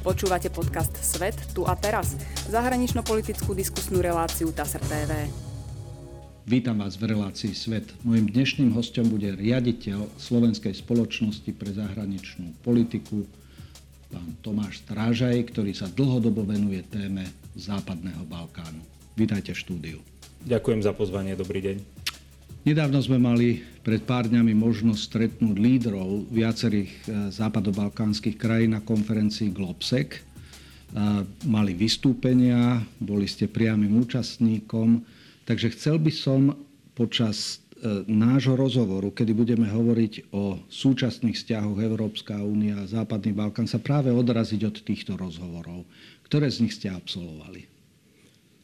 Počúvate podcast Svet tu a teraz, zahranično-politickú diskusnú reláciu TASR TV. Vítam vás v relácii Svet. Mojím dnešným hostom bude riaditeľ Slovenskej spoločnosti pre zahraničnú politiku, pán Tomáš Strážaj, ktorý sa dlhodobo venuje téme Západného Balkánu. Vítajte v štúdiu. Ďakujem za pozvanie, dobrý deň. Nedávno sme mali pred pár dňami možnosť stretnúť lídrov viacerých e, západobalkánskych krajín na konferencii Globsec. Mali vystúpenia, boli ste priamým účastníkom, takže chcel by som počas e, nášho rozhovoru, kedy budeme hovoriť o súčasných vzťahoch Európska únia a Západný Balkán, sa práve odraziť od týchto rozhovorov. Ktoré z nich ste absolvovali?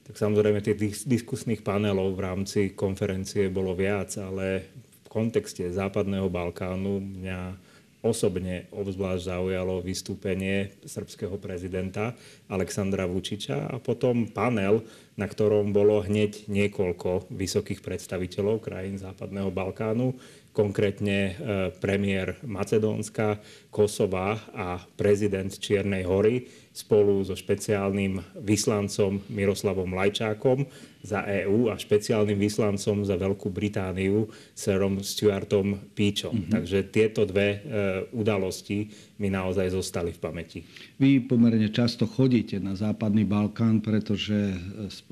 Tak samozrejme tých diskusných panelov v rámci konferencie bolo viac, ale v kontexte Západného Balkánu mňa osobne obzvlášť zaujalo vystúpenie srbského prezidenta Aleksandra Vučiča a potom panel, na ktorom bolo hneď niekoľko vysokých predstaviteľov krajín Západného Balkánu, konkrétne e, premiér Macedónska, Kosova a prezident Čiernej hory spolu so špeciálnym vyslancom Miroslavom Lajčákom za EÚ a špeciálnym vyslancom za Veľkú Britániu Serom Stuartom Píčom. Mm-hmm. Takže tieto dve e, udalosti mi naozaj zostali v pamäti. Vy pomerne často chodíte na Západný Balkán, pretože e,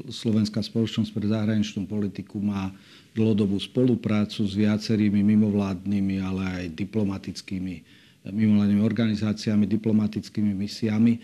Slovenská spoločnosť pre zahraničnú politiku má dlhodobú spoluprácu s viacerými mimovládnymi, ale aj diplomatickými mimovládnymi organizáciami, diplomatickými misiami. E,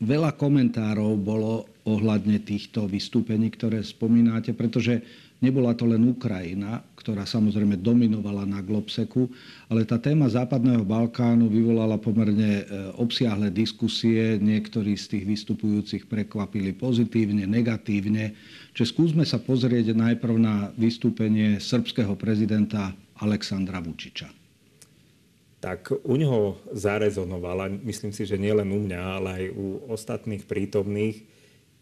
veľa komentárov bolo ohľadne týchto vystúpení, ktoré spomínate, pretože nebola to len Ukrajina, ktorá samozrejme dominovala na Globseku, ale tá téma Západného Balkánu vyvolala pomerne e, obsiahle diskusie. Niektorí z tých vystupujúcich prekvapili pozitívne, negatívne. Čiže skúsme sa pozrieť najprv na vystúpenie srbského prezidenta Aleksandra Vučiča. Tak u neho zarezonovala, myslím si, že nielen u mňa, ale aj u ostatných prítomných,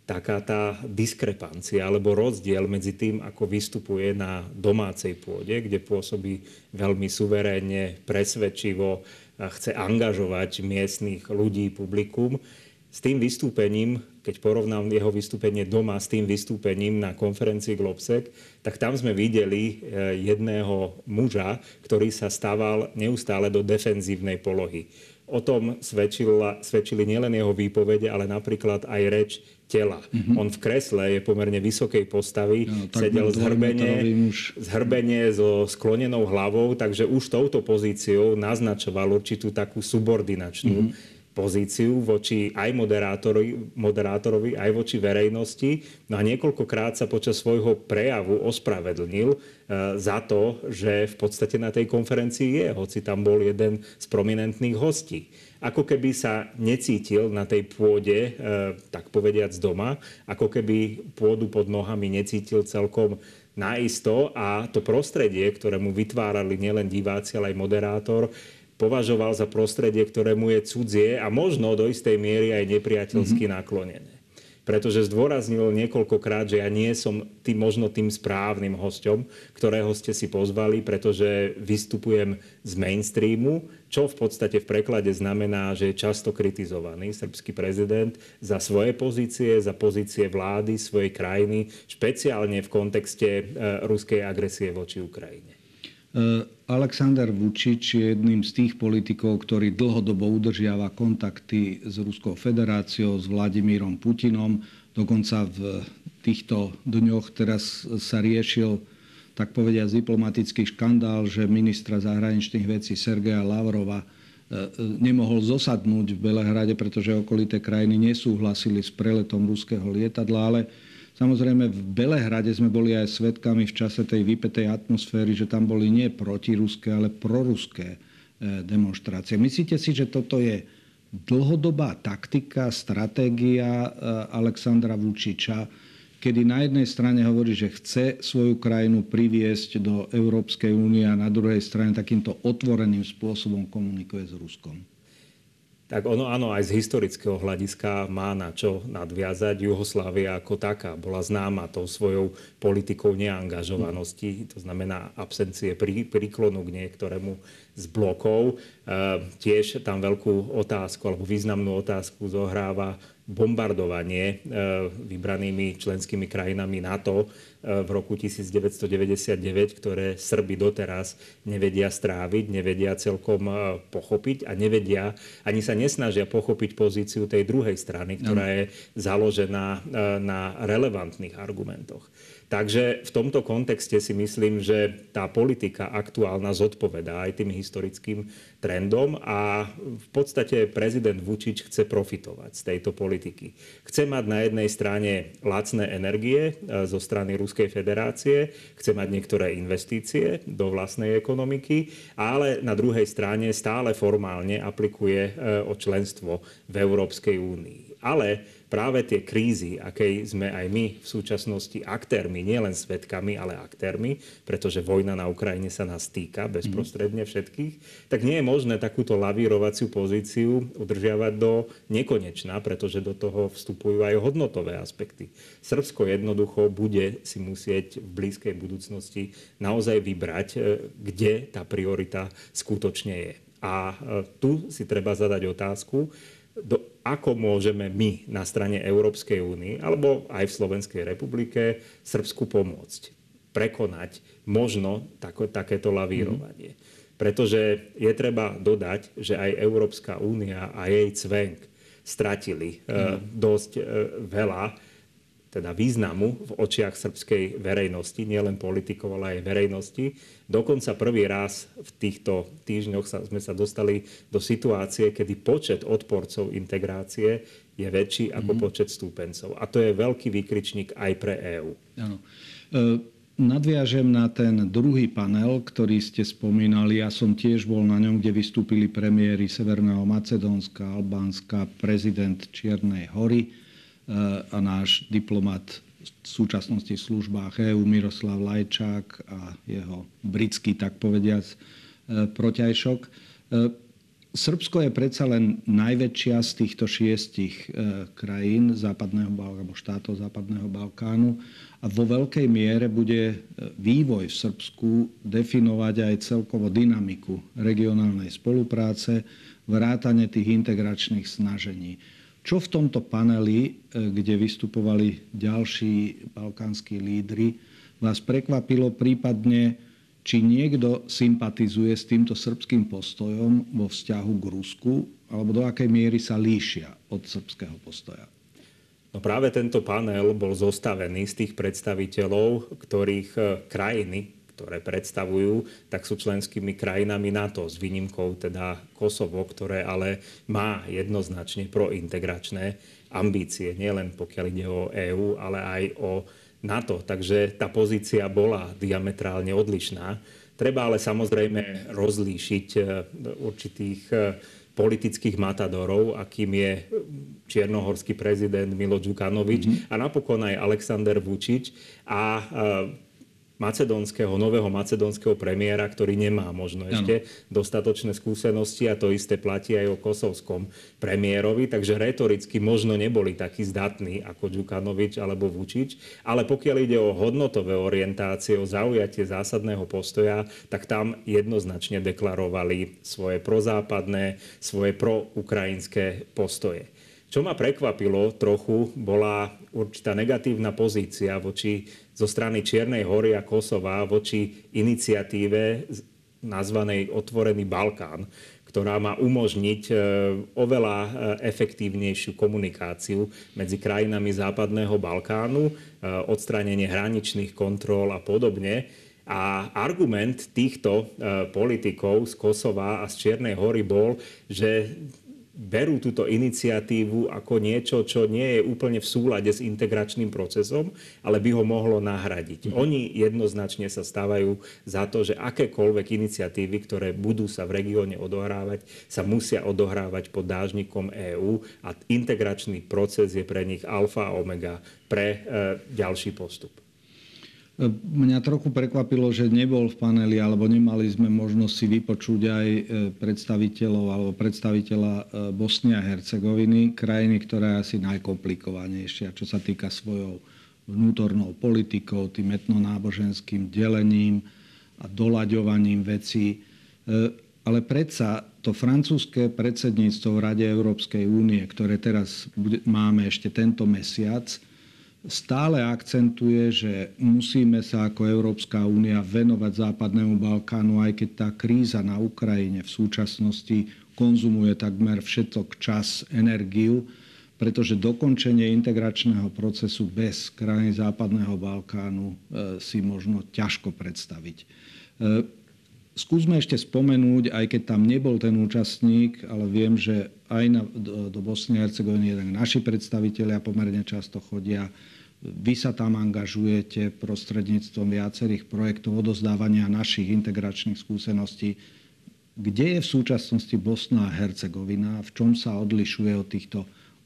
taká tá diskrepancia alebo rozdiel medzi tým, ako vystupuje na domácej pôde, kde pôsobí veľmi suverénne, presvedčivo, a chce angažovať miestnych ľudí, publikum, s tým vystúpením, keď porovnám jeho vystúpenie doma s tým vystúpením na konferencii Globsec, tak tam sme videli e, jedného muža, ktorý sa stával neustále do defenzívnej polohy. O tom svedčila, svedčili nielen jeho výpovede, ale napríklad aj reč tela. Mm-hmm. On v kresle je pomerne vysokej postavy, no, sedel zhrbenie, zhrbenie so sklonenou hlavou, takže už touto pozíciou naznačoval určitú takú subordinačnú mm-hmm pozíciu voči aj moderátorovi, moderátorovi, aj voči verejnosti. No a niekoľkokrát sa počas svojho prejavu ospravedlnil e, za to, že v podstate na tej konferencii je, hoci tam bol jeden z prominentných hostí ako keby sa necítil na tej pôde, e, tak povediac doma, ako keby pôdu pod nohami necítil celkom naisto a to prostredie, ktoré mu vytvárali nielen diváci, ale aj moderátor, považoval za prostredie, ktoré mu je cudzie a možno do istej miery aj nepriateľsky mm-hmm. naklonené pretože zdôraznil niekoľkokrát, že ja nie som tým, možno tým správnym hosťom, ktorého ste si pozvali, pretože vystupujem z mainstreamu, čo v podstate v preklade znamená, že je často kritizovaný srbský prezident za svoje pozície, za pozície vlády svojej krajiny, špeciálne v kontexte e, ruskej agresie voči Ukrajine. E, Aleksandr Vučič je jedným z tých politikov, ktorý dlhodobo udržiava kontakty s Ruskou federáciou, s Vladimírom Putinom. Dokonca v týchto dňoch teraz sa riešil tak povediať diplomatický škandál, že ministra zahraničných vecí Sergeja Lavrova e, nemohol zosadnúť v Belehrade, pretože okolité krajiny nesúhlasili s preletom ruského lietadla, ale Samozrejme, v Belehrade sme boli aj svetkami v čase tej vypetej atmosféry, že tam boli nie protiruské, ale proruské e, demonstrácie. Myslíte si, že toto je dlhodobá taktika, stratégia e, Alexandra Vučiča, kedy na jednej strane hovorí, že chce svoju krajinu priviesť do Európskej únie a na druhej strane takýmto otvoreným spôsobom komunikuje s Ruskom? Tak ono áno, aj z historického hľadiska má na čo nadviazať. Juhoslávia ako taká bola známa tou svojou politikou neangažovanosti, to znamená absencie príklonu k niektorému z blokov. Tiež tam veľkú otázku alebo významnú otázku zohráva bombardovanie vybranými členskými krajinami NATO v roku 1999, ktoré Srby doteraz nevedia stráviť, nevedia celkom pochopiť a nevedia, ani sa nesnažia pochopiť pozíciu tej druhej strany, ktorá je založená na relevantných argumentoch. Takže v tomto kontexte si myslím, že tá politika aktuálna zodpovedá aj tým historickým trendom a v podstate prezident Vučič chce profitovať z tejto politiky. Chce mať na jednej strane lacné energie e, zo strany Ruskej federácie, chce mať niektoré investície do vlastnej ekonomiky, ale na druhej strane stále formálne aplikuje e, o členstvo v Európskej únii. Ale práve tie krízy, akej sme aj my v súčasnosti aktérmi, nielen svetkami, ale aktérmi, pretože vojna na Ukrajine sa nás týka bezprostredne všetkých, tak nie je možné takúto lavírovaciu pozíciu udržiavať do nekonečná, pretože do toho vstupujú aj hodnotové aspekty. Srbsko jednoducho bude si musieť v blízkej budúcnosti naozaj vybrať, e, kde tá priorita skutočne je. A e, tu si treba zadať otázku, do, ako môžeme my na strane Európskej únie alebo aj v Slovenskej republike Srbsku pomôcť prekonať možno tako, takéto lavírovanie. Mm. Pretože je treba dodať, že aj Európska únia a jej cvenk stratili mm. uh, dosť uh, veľa teda významu v očiach srbskej verejnosti, nielen politikov, ale aj verejnosti. Dokonca prvý raz v týchto týždňoch sa, sme sa dostali do situácie, kedy počet odporcov integrácie je väčší ako mm-hmm. počet stúpencov. A to je veľký výkričník aj pre EÚ. Áno. E, nadviažem na ten druhý panel, ktorý ste spomínali. Ja som tiež bol na ňom, kde vystúpili premiéry Severného Macedónska, Albánska, prezident Čiernej hory a náš diplomat v súčasnosti v službách EÚ Miroslav Lajčák a jeho britský, tak povediac, e, protiajšok. E, Srbsko je predsa len najväčšia z týchto šiestich e, krajín západného alebo štátov západného Balkánu a vo veľkej miere bude vývoj v Srbsku definovať aj celkovo dynamiku regionálnej spolupráce, vrátane tých integračných snažení. Čo v tomto paneli, e, kde vystupovali ďalší balkánsky lídry, vás prekvapilo prípadne, či niekto sympatizuje s týmto srbským postojom vo vzťahu k Rusku, alebo do akej miery sa líšia od srbského postoja? No práve tento panel bol zostavený z tých predstaviteľov, ktorých e, krajiny ktoré predstavujú, tak sú členskými krajinami NATO s výnimkou teda Kosovo, ktoré ale má jednoznačne prointegračné ambície, nielen pokiaľ ide o EÚ, ale aj o NATO. Takže tá pozícia bola diametrálne odlišná. Treba ale samozrejme rozlíšiť e, určitých e, politických matadorov, akým je čiernohorský prezident Milo Đukanovič mm-hmm. a napokon aj Alexander Vučič a e, macedónskeho, nového macedónskeho premiéra, ktorý nemá možno ešte ano. dostatočné skúsenosti a to isté platí aj o kosovskom premiérovi, takže retoricky možno neboli takí zdatní ako Đukanovič alebo Vučič, ale pokiaľ ide o hodnotové orientácie, o zaujatie zásadného postoja, tak tam jednoznačne deklarovali svoje prozápadné, svoje proukrajinské postoje. Čo ma prekvapilo trochu, bola určitá negatívna pozícia voči zo strany Čiernej hory a Kosova voči iniciatíve nazvanej Otvorený Balkán, ktorá má umožniť e, oveľa e, efektívnejšiu komunikáciu medzi krajinami Západného Balkánu, e, odstránenie hraničných kontrol a podobne. A argument týchto politikov z Kosova a z Čiernej hory bol, že berú túto iniciatívu ako niečo, čo nie je úplne v súlade s integračným procesom, ale by ho mohlo nahradiť. Mhm. Oni jednoznačne sa stávajú za to, že akékoľvek iniciatívy, ktoré budú sa v regióne odohrávať, sa musia odohrávať pod dážnikom EÚ a integračný proces je pre nich alfa a omega pre e, ďalší postup. Mňa trochu prekvapilo, že nebol v paneli, alebo nemali sme možnosť si vypočuť aj e, predstaviteľov alebo predstaviteľa e, Bosny a Hercegoviny, krajiny, ktorá je asi najkomplikovanejšia, čo sa týka svojou vnútornou politikou, tým etnonáboženským delením a doľaďovaním vecí. E, ale predsa to francúzske predsedníctvo v Rade Európskej únie, ktoré teraz máme ešte tento mesiac, stále akcentuje, že musíme sa ako Európska únia venovať Západnému Balkánu, aj keď tá kríza na Ukrajine v súčasnosti konzumuje takmer všetok čas, energiu, pretože dokončenie integračného procesu bez krajín Západného Balkánu e, si možno ťažko predstaviť. E, skúsme ešte spomenúť, aj keď tam nebol ten účastník, ale viem, že aj na, do, do Bosny a Hercegoviny naši predstavitelia pomerne často chodia vy sa tam angažujete prostredníctvom viacerých projektov odozdávania našich integračných skúseností. Kde je v súčasnosti Bosna a Hercegovina? V čom sa odlišuje od týchto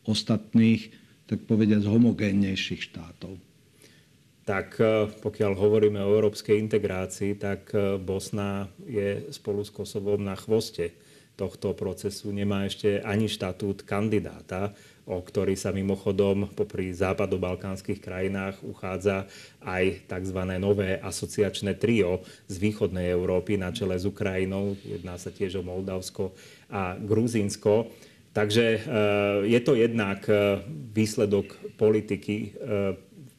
ostatných, tak povediať, homogénnejších štátov? Tak e, pokiaľ hovoríme o európskej integrácii, tak e, Bosna je spolu s Kosovom na chvoste tohto procesu. Nemá ešte ani štatút kandidáta o ktorý sa mimochodom popri západobalkánskych krajinách uchádza aj tzv. nové asociačné trio z východnej Európy na čele s Ukrajinou. Jedná sa tiež o Moldavsko a Gruzínsko. Takže e, je to jednak e, výsledok politiky e,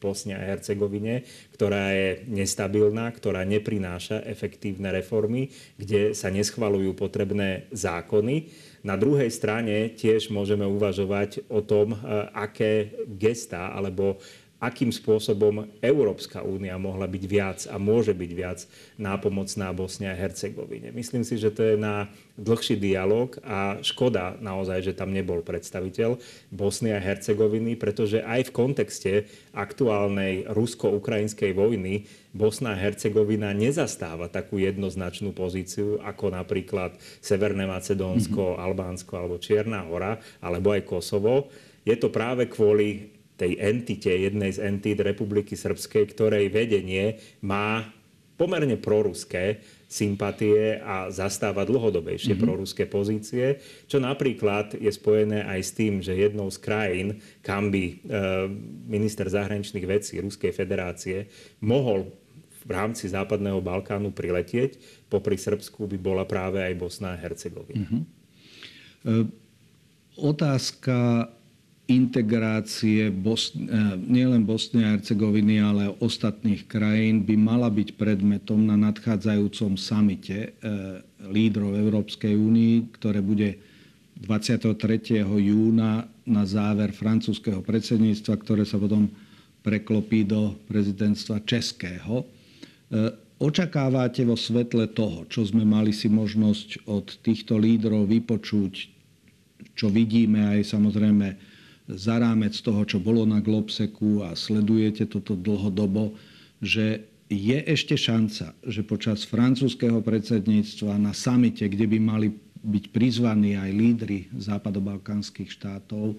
Bosne a Hercegovine, ktorá je nestabilná, ktorá neprináša efektívne reformy, kde sa neschvalujú potrebné zákony. Na druhej strane tiež môžeme uvažovať o tom, e, aké gestá alebo akým spôsobom Európska únia mohla byť viac a môže byť viac nápomocná Bosne a Hercegovine. Myslím si, že to je na dlhší dialog a škoda naozaj, že tam nebol predstaviteľ Bosny a Hercegoviny, pretože aj v kontexte aktuálnej rusko-ukrajinskej vojny Bosna a Hercegovina nezastáva takú jednoznačnú pozíciu ako napríklad Severné Macedónsko, mm-hmm. Albánsko alebo Čierna hora alebo aj Kosovo. Je to práve kvôli tej entite, jednej z entít Republiky Srbskej, ktorej vedenie má pomerne proruské sympatie a zastáva dlhodobejšie mm-hmm. proruské pozície, čo napríklad je spojené aj s tým, že jednou z krajín, kam by e, minister zahraničných vecí Ruskej federácie mohol v rámci Západného Balkánu priletieť, popri Srbsku by bola práve aj Bosna a Hercegovina. Mm-hmm. E, otázka integrácie eh, nielen Bosny a Hercegoviny, ale ostatných krajín by mala byť predmetom na nadchádzajúcom samite eh, lídrov Európskej únii, ktoré bude 23. júna na záver francúzského predsedníctva, ktoré sa potom preklopí do prezidentstva českého. Eh, očakávate vo svetle toho, čo sme mali si možnosť od týchto lídrov vypočuť, čo vidíme aj samozrejme za rámec toho, čo bolo na Globseku a sledujete toto dlhodobo, že je ešte šanca, že počas francúzského predsedníctva na samite, kde by mali byť prizvaní aj lídry západobalkánskych štátov,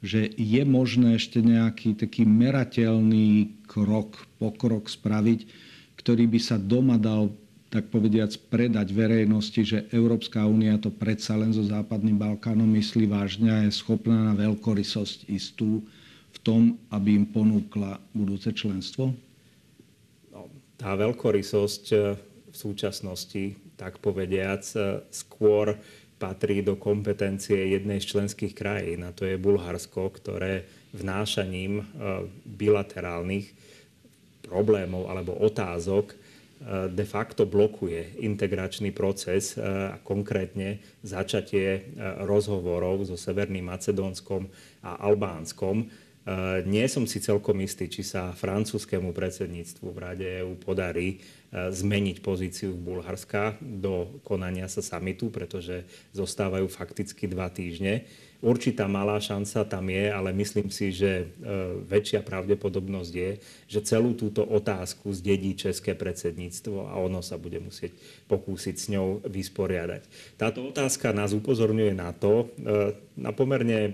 že je možné ešte nejaký taký merateľný krok, pokrok spraviť, ktorý by sa doma dal tak povediac predať verejnosti, že Európska únia to predsa len so Západným Balkánom myslí vážne a je schopná na veľkorysosť istú v tom, aby im ponúkla budúce členstvo? No, tá veľkorysosť e, v súčasnosti, tak povediac, e, skôr patrí do kompetencie jednej z členských krajín, a to je Bulharsko, ktoré vnášaním e, bilaterálnych problémov alebo otázok de facto blokuje integračný proces eh, a konkrétne začatie eh, rozhovorov so Severným Macedónskom a Albánskom. Nie som si celkom istý, či sa francúzskému predsedníctvu v Rade EU podarí zmeniť pozíciu Bulharska do konania sa samitu, pretože zostávajú fakticky dva týždne. Určitá malá šanca tam je, ale myslím si, že e, väčšia pravdepodobnosť je, že celú túto otázku zdedí české predsedníctvo a ono sa bude musieť pokúsiť s ňou vysporiadať. Táto otázka nás upozorňuje na to, na pomerne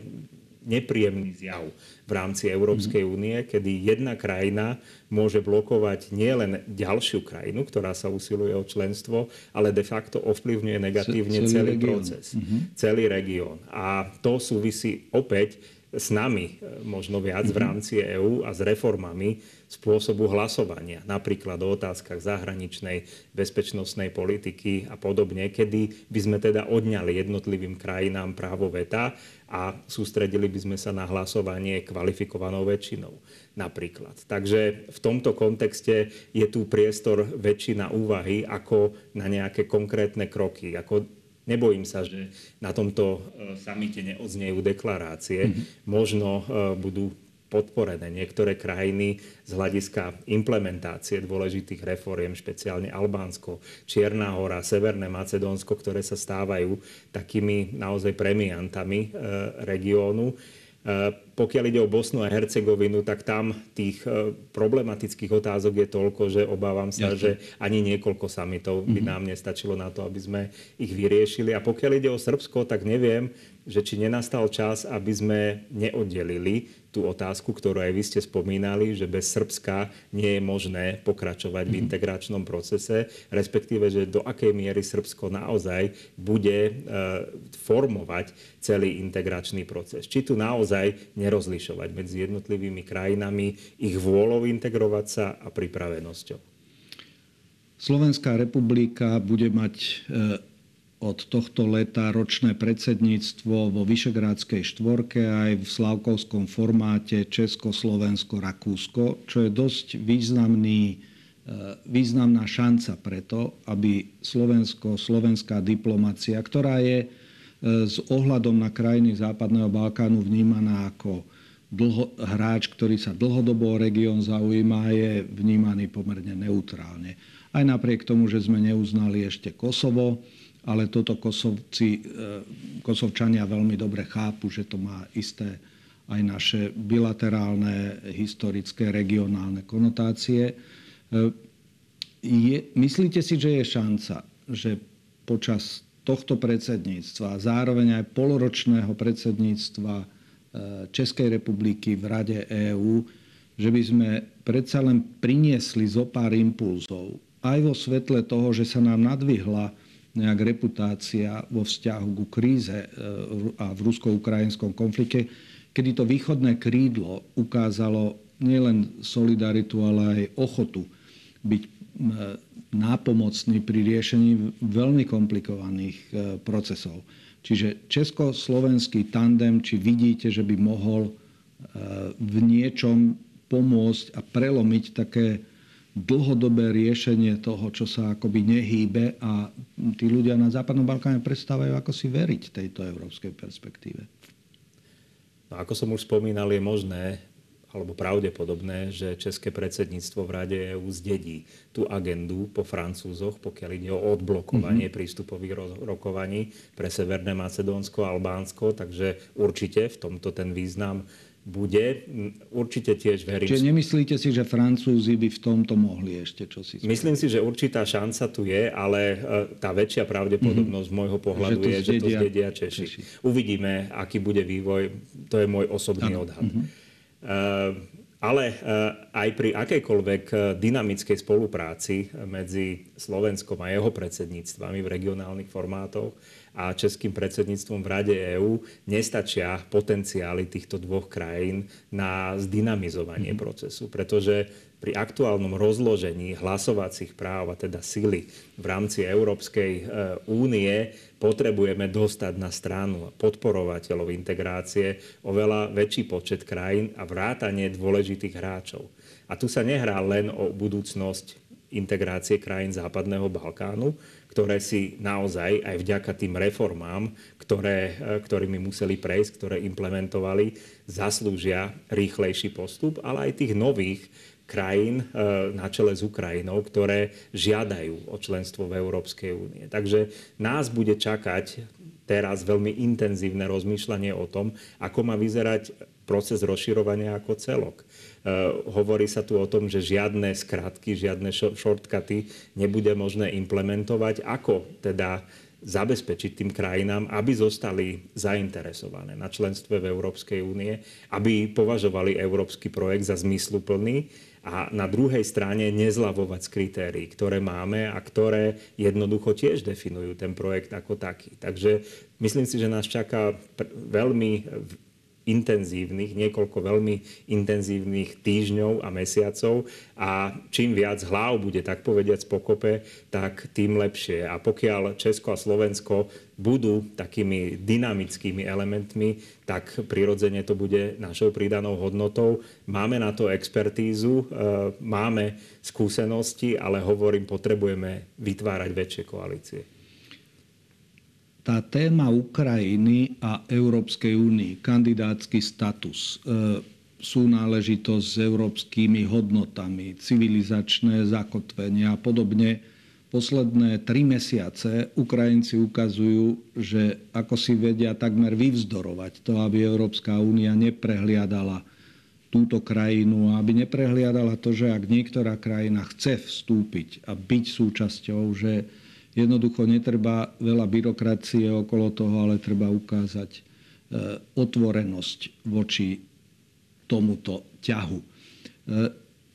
nepríjemný zjav v rámci Európskej mhm. únie, kedy jedna krajina môže blokovať nielen ďalšiu krajinu, ktorá sa usiluje o členstvo, ale de facto ovplyvňuje negatívne celý, celý proces, uh-huh. celý región. A to súvisí opäť s nami možno viac v rámci EÚ a s reformami spôsobu hlasovania, napríklad o otázkach zahraničnej, bezpečnostnej politiky a podobne, kedy by sme teda odňali jednotlivým krajinám právo veta a sústredili by sme sa na hlasovanie kvalifikovanou väčšinou napríklad. Takže v tomto kontexte je tu priestor väčší na úvahy ako na nejaké konkrétne kroky. Ako Nebojím sa, že na tomto e, samite neodznejú deklarácie. Mm-hmm. Možno e, budú podporené niektoré krajiny z hľadiska implementácie dôležitých reforiem, špeciálne Albánsko, Čierna hora, Severné Macedónsko, ktoré sa stávajú takými naozaj premiantami e, regiónu. E, pokiaľ ide o Bosnu a Hercegovinu, tak tam tých e, problematických otázok je toľko, že obávam sa, Jasne. že ani niekoľko samitov by mm-hmm. nám nestačilo na to, aby sme ich vyriešili. A pokiaľ ide o Srbsko, tak neviem, že či nenastal čas, aby sme neoddelili tú otázku, ktorú aj vy ste spomínali, že bez Srbska nie je možné pokračovať v mhm. integračnom procese, respektíve, že do akej miery Srbsko naozaj bude e, formovať celý integračný proces. Či tu naozaj nerozlišovať medzi jednotlivými krajinami, ich vôľou integrovať sa a pripravenosťou. Slovenská republika bude mať e, od tohto leta ročné predsedníctvo vo Vyšegrádskej štvorke aj v slavkovskom formáte Česko, Slovensko, Rakúsko, čo je dosť významný, e, významná šanca preto, aby Slovensko, slovenská diplomacia, ktorá je e, s ohľadom na krajiny Západného Balkánu vnímaná ako dlho, hráč, ktorý sa dlhodobo o región zaujíma, je vnímaný pomerne neutrálne. Aj napriek tomu, že sme neuznali ešte Kosovo, ale toto Kosovci, e, Kosovčania veľmi dobre chápu, že to má isté aj naše bilaterálne, historické, regionálne konotácie. E, je, myslíte si, že je šanca, že počas tohto predsedníctva zároveň aj poloročného predsedníctva e, Českej republiky v Rade EÚ, že by sme predsa len priniesli zo pár impulzov aj vo svetle toho, že sa nám nadvihla nejak reputácia vo vzťahu ku kríze e, a v rusko-ukrajinskom konflikte, kedy to východné krídlo ukázalo nielen solidaritu, ale aj ochotu byť e, nápomocný pri riešení veľmi komplikovaných e, procesov. Čiže československý tandem, či vidíte, že by mohol v niečom pomôcť a prelomiť také dlhodobé riešenie toho, čo sa akoby nehýbe a tí ľudia na Západnom Balkáne prestávajú ako si veriť tejto európskej perspektíve. No, ako som už spomínal, je možné alebo pravdepodobné, že české predsedníctvo v Rade EU zdedí tú agendu po Francúzoch, pokiaľ ide o odblokovanie mm-hmm. prístupových rokovaní pre Severné Macedónsko a Albánsko, takže určite v tomto ten význam bude. Určite tiež verím. Čiže nemyslíte si, že Francúzi by v tomto mohli ešte čosi spraviť? Myslím si, že určitá šanca tu je, ale e, tá väčšia pravdepodobnosť mm-hmm. z môjho pohľadu že je, zdedia, že to zdedia Češi. Češi. Uvidíme, aký bude vývoj. To je môj osobný ano. odhad. Mm-hmm. Uh, ale aj pri akejkoľvek dynamickej spolupráci medzi Slovenskom a jeho predsedníctvami v regionálnych formátoch a českým predsedníctvom v Rade EÚ nestačia potenciály týchto dvoch krajín na zdynamizovanie mm-hmm. procesu, pretože pri aktuálnom rozložení hlasovacích práv, a teda sily v rámci Európskej e, únie, potrebujeme dostať na stranu podporovateľov integrácie oveľa väčší počet krajín a vrátanie dôležitých hráčov. A tu sa nehrá len o budúcnosť integrácie krajín Západného Balkánu, ktoré si naozaj aj vďaka tým reformám, ktoré, e, ktorými museli prejsť, ktoré implementovali, zaslúžia rýchlejší postup, ale aj tých nových krajín e, na čele s Ukrajinou, ktoré žiadajú o členstvo v Európskej únie. Takže nás bude čakať teraz veľmi intenzívne rozmýšľanie o tom, ako má vyzerať proces rozširovania ako celok. Eh, hovorí sa tu o tom, že žiadne skratky, žiadne shortcuty nebude možné implementovať. Ako teda zabezpečiť tým krajinám, aby zostali zainteresované na členstve v Európskej únie, aby považovali európsky projekt za zmysluplný a na druhej strane nezlavovať z kritérií, ktoré máme a ktoré jednoducho tiež definujú ten projekt ako taký. Takže myslím si, že nás čaká veľmi intenzívnych, niekoľko veľmi intenzívnych týždňov a mesiacov a čím viac hlav bude tak povediať pokope, tak tým lepšie. A pokiaľ Česko a Slovensko budú takými dynamickými elementmi, tak prirodzene to bude našou pridanou hodnotou. Máme na to expertízu, e, máme skúsenosti, ale hovorím, potrebujeme vytvárať väčšie koalície tá téma Ukrajiny a Európskej únii, kandidátsky status, e, sú náležitosť s európskymi hodnotami, civilizačné zakotvenia a podobne. Posledné tri mesiace Ukrajinci ukazujú, že ako si vedia takmer vyvzdorovať to, aby Európska únia neprehliadala túto krajinu, aby neprehliadala to, že ak niektorá krajina chce vstúpiť a byť súčasťou, že Jednoducho netreba veľa byrokracie okolo toho, ale treba ukázať e, otvorenosť voči tomuto ťahu. E,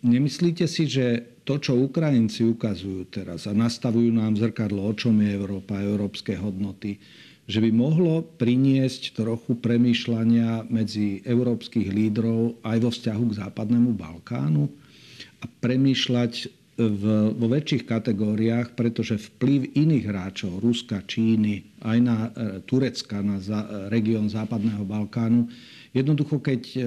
nemyslíte si, že to, čo Ukrajinci ukazujú teraz a nastavujú nám zrkadlo, o čom je Európa, európske hodnoty, že by mohlo priniesť trochu premýšľania medzi európskych lídrov aj vo vzťahu k západnému Balkánu a premýšľať v, vo väčších kategóriách, pretože vplyv iných hráčov, Ruska, Číny, aj na e, Turecka, na za, región Západného Balkánu, jednoducho keď e,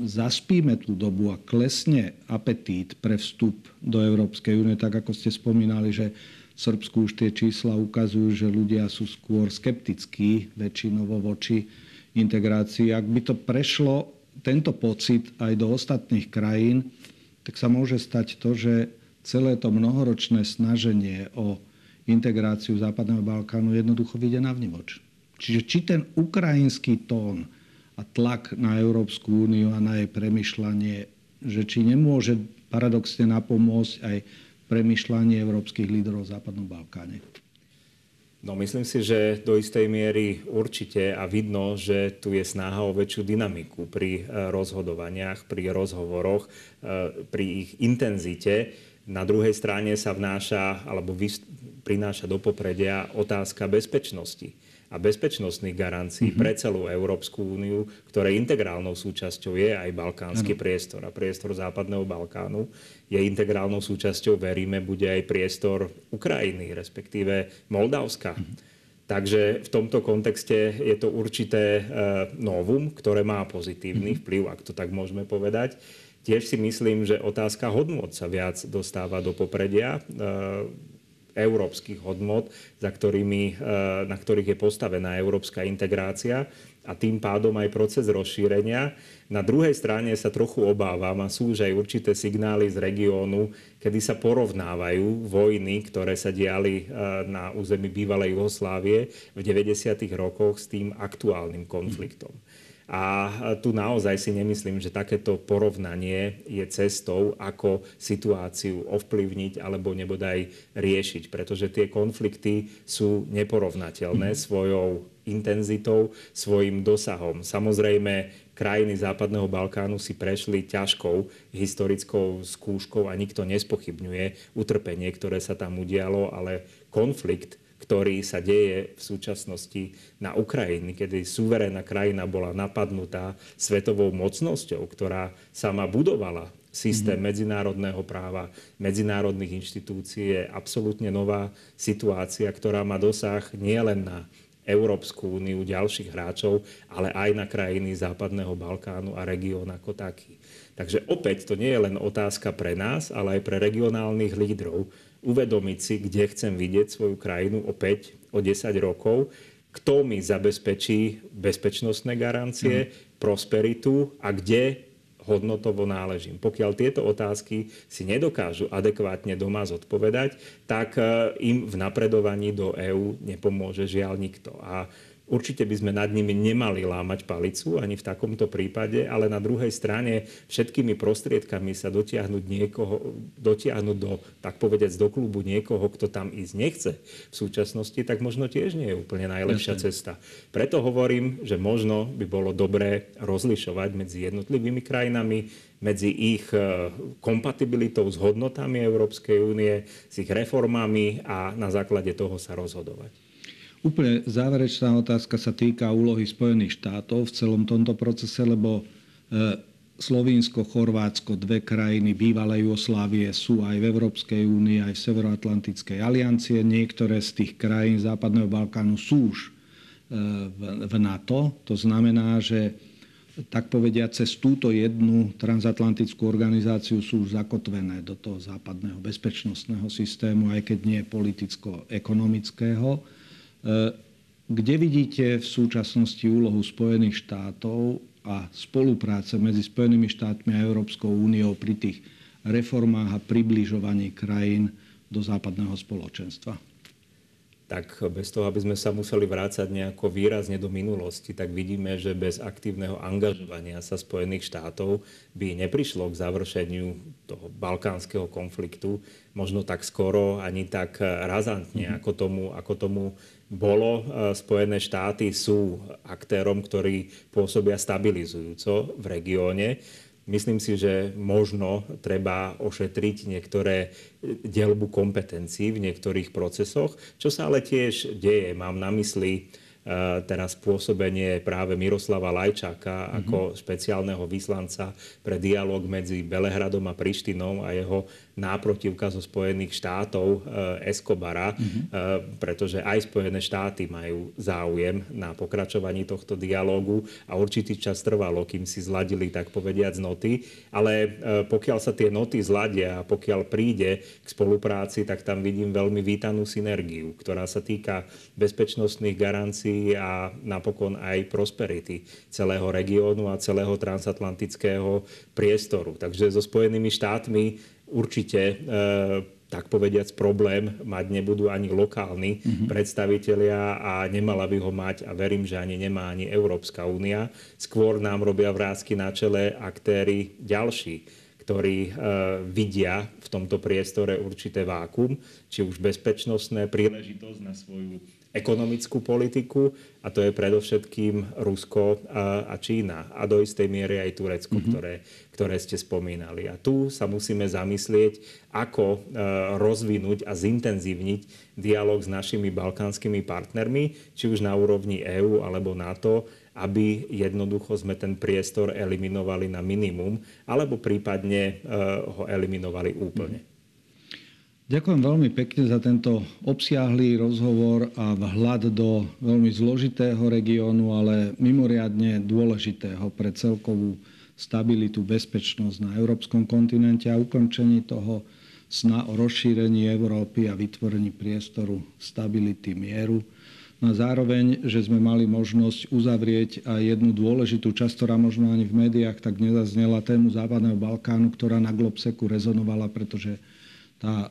zaspíme tú dobu a klesne apetít pre vstup do Európskej únie, tak ako ste spomínali, že v Srbsku už tie čísla ukazujú, že ľudia sú skôr skeptickí väčšinovo voči integrácii. Ak by to prešlo, tento pocit aj do ostatných krajín, tak sa môže stať to, že celé to mnohoročné snaženie o integráciu Západného Balkánu jednoducho vyjde na vnimoč. Čiže či ten ukrajinský tón a tlak na Európsku úniu a na jej premyšľanie, že či nemôže paradoxne napomôcť aj premyšľanie európskych lídrov v Západnom Balkáne. No myslím si, že do istej miery určite a vidno, že tu je snaha o väčšiu dynamiku pri e, rozhodovaniach, pri rozhovoroch, e, pri ich intenzite. Na druhej strane sa vnáša alebo prináša do popredia otázka bezpečnosti a bezpečnostných garancií mm-hmm. pre celú Európsku úniu, ktoré integrálnou súčasťou je aj balkánsky ano. priestor a priestor Západného Balkánu. Je integrálnou súčasťou, veríme, bude aj priestor Ukrajiny, respektíve Moldavska. Mm-hmm. Takže v tomto kontexte je to určité e, novum, ktoré má pozitívny mm-hmm. vplyv, ak to tak môžeme povedať. Tiež si myslím, že otázka hodnot sa viac dostáva do popredia. Európskych hodnot, za ktorými, e, na ktorých je postavená európska integrácia a tým pádom aj proces rozšírenia. Na druhej strane sa trochu obávam a sú už aj určité signály z regiónu, kedy sa porovnávajú vojny, ktoré sa diali e, na území bývalej Jugoslávie v 90. rokoch s tým aktuálnym konfliktom. A tu naozaj si nemyslím, že takéto porovnanie je cestou, ako situáciu ovplyvniť alebo nebodaj riešiť, pretože tie konflikty sú neporovnateľné mhm. svojou intenzitou, svojim dosahom. Samozrejme, krajiny Západného Balkánu si prešli ťažkou historickou skúškou a nikto nespochybňuje utrpenie, ktoré sa tam udialo, ale konflikt ktorý sa deje v súčasnosti na Ukrajine, kedy suverénna krajina bola napadnutá svetovou mocnosťou, ktorá sama budovala systém mm-hmm. medzinárodného práva, medzinárodných inštitúcií je absolútne nová situácia, ktorá má dosah nielen na Európsku úniu, ďalších hráčov, ale aj na krajiny Západného Balkánu a región ako taký. Takže opäť to nie je len otázka pre nás, ale aj pre regionálnych lídrov, uvedomiť si, kde chcem vidieť svoju krajinu o 5, o 10 rokov, kto mi zabezpečí bezpečnostné garancie, mm. prosperitu a kde hodnotovo náležím. Pokiaľ tieto otázky si nedokážu adekvátne doma zodpovedať, tak eh, im v napredovaní do EÚ nepomôže žiaľ nikto. A Určite by sme nad nimi nemali lámať palicu ani v takomto prípade, ale na druhej strane všetkými prostriedkami sa dotiahnuť, niekoho, dotiahnuť do, tak povedať, do klubu niekoho, kto tam ísť nechce v súčasnosti, tak možno tiež nie je úplne najlepšia Jasne. cesta. Preto hovorím, že možno by bolo dobré rozlišovať medzi jednotlivými krajinami, medzi ich e, kompatibilitou s hodnotami Európskej únie, s ich reformami a na základe toho sa rozhodovať. Úplne záverečná otázka sa týka úlohy Spojených štátov v celom tomto procese, lebo Slovínsko, Chorvátsko, dve krajiny bývalej Jugoslávie sú aj v Európskej únii, aj v Severoatlantickej aliancie. Niektoré z tých krajín Západného Balkánu sú už e, v NATO. To znamená, že tak povedia, cez túto jednu transatlantickú organizáciu sú už zakotvené do toho západného bezpečnostného systému, aj keď nie politicko-ekonomického. E, kde vidíte v súčasnosti úlohu Spojených štátov a spolupráce medzi Spojenými štátmi a Európskou úniou pri tých reformách a približovaní krajín do západného spoločenstva? Tak bez toho, aby sme sa museli vrácať nejako výrazne do minulosti, tak vidíme, že bez aktívneho angažovania sa Spojených štátov by neprišlo k završeniu toho balkánskeho konfliktu možno tak skoro, ani tak razantne, mm-hmm. ako tomu, ako tomu bolo. E, Spojené štáty sú aktérom, ktorí pôsobia stabilizujúco v regióne. Myslím si, že možno treba ošetriť niektoré dielbu kompetencií v niektorých procesoch, čo sa ale tiež deje. Mám na mysli teraz pôsobenie práve Miroslava Lajčáka mm-hmm. ako špeciálneho vyslanca pre dialog medzi Belehradom a Prištinou a jeho náprotivka zo Spojených štátov eh, Escobara, mm-hmm. pretože aj Spojené štáty majú záujem na pokračovaní tohto dialógu a určitý čas trvalo, kým si zladili, tak povediať, noty. Ale eh, pokiaľ sa tie noty zladia a pokiaľ príde k spolupráci, tak tam vidím veľmi vítanú synergiu, ktorá sa týka bezpečnostných garancií a napokon aj prosperity celého regiónu a celého transatlantického priestoru. Takže so Spojenými štátmi určite e, tak povediac problém mať nebudú ani lokálni mm-hmm. predstavitelia a nemala by ho mať a verím, že ani nemá ani Európska únia. Skôr nám robia vrázky na čele aktéry ďalší, ktorí e, vidia v tomto priestore určité vákum, či už bezpečnostné príležitosť na svoju ekonomickú politiku a to je predovšetkým Rusko a, a Čína a do istej miery aj Turecko, mm-hmm. ktoré, ktoré ste spomínali. A tu sa musíme zamyslieť, ako e, rozvinúť a zintenzívniť dialog s našimi balkánskymi partnermi, či už na úrovni EÚ alebo NATO, aby jednoducho sme ten priestor eliminovali na minimum, alebo prípadne e, ho eliminovali úplne. Mm-hmm. Ďakujem veľmi pekne za tento obsiahlý rozhovor a vhľad do veľmi zložitého regiónu, ale mimoriadne dôležitého pre celkovú stabilitu, bezpečnosť na európskom kontinente a ukončení toho sna o rozšírení Európy a vytvorení priestoru stability, mieru. No a zároveň, že sme mali možnosť uzavrieť aj jednu dôležitú časť, ktorá možno ani v médiách tak nezaznela, tému Západného Balkánu, ktorá na Globseku rezonovala, pretože tá e,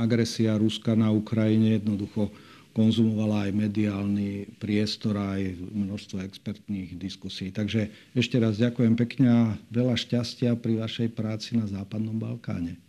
agresia Ruska na Ukrajine jednoducho konzumovala aj mediálny priestor, aj množstvo expertných diskusí. Takže ešte raz ďakujem pekne a veľa šťastia pri vašej práci na Západnom Balkáne.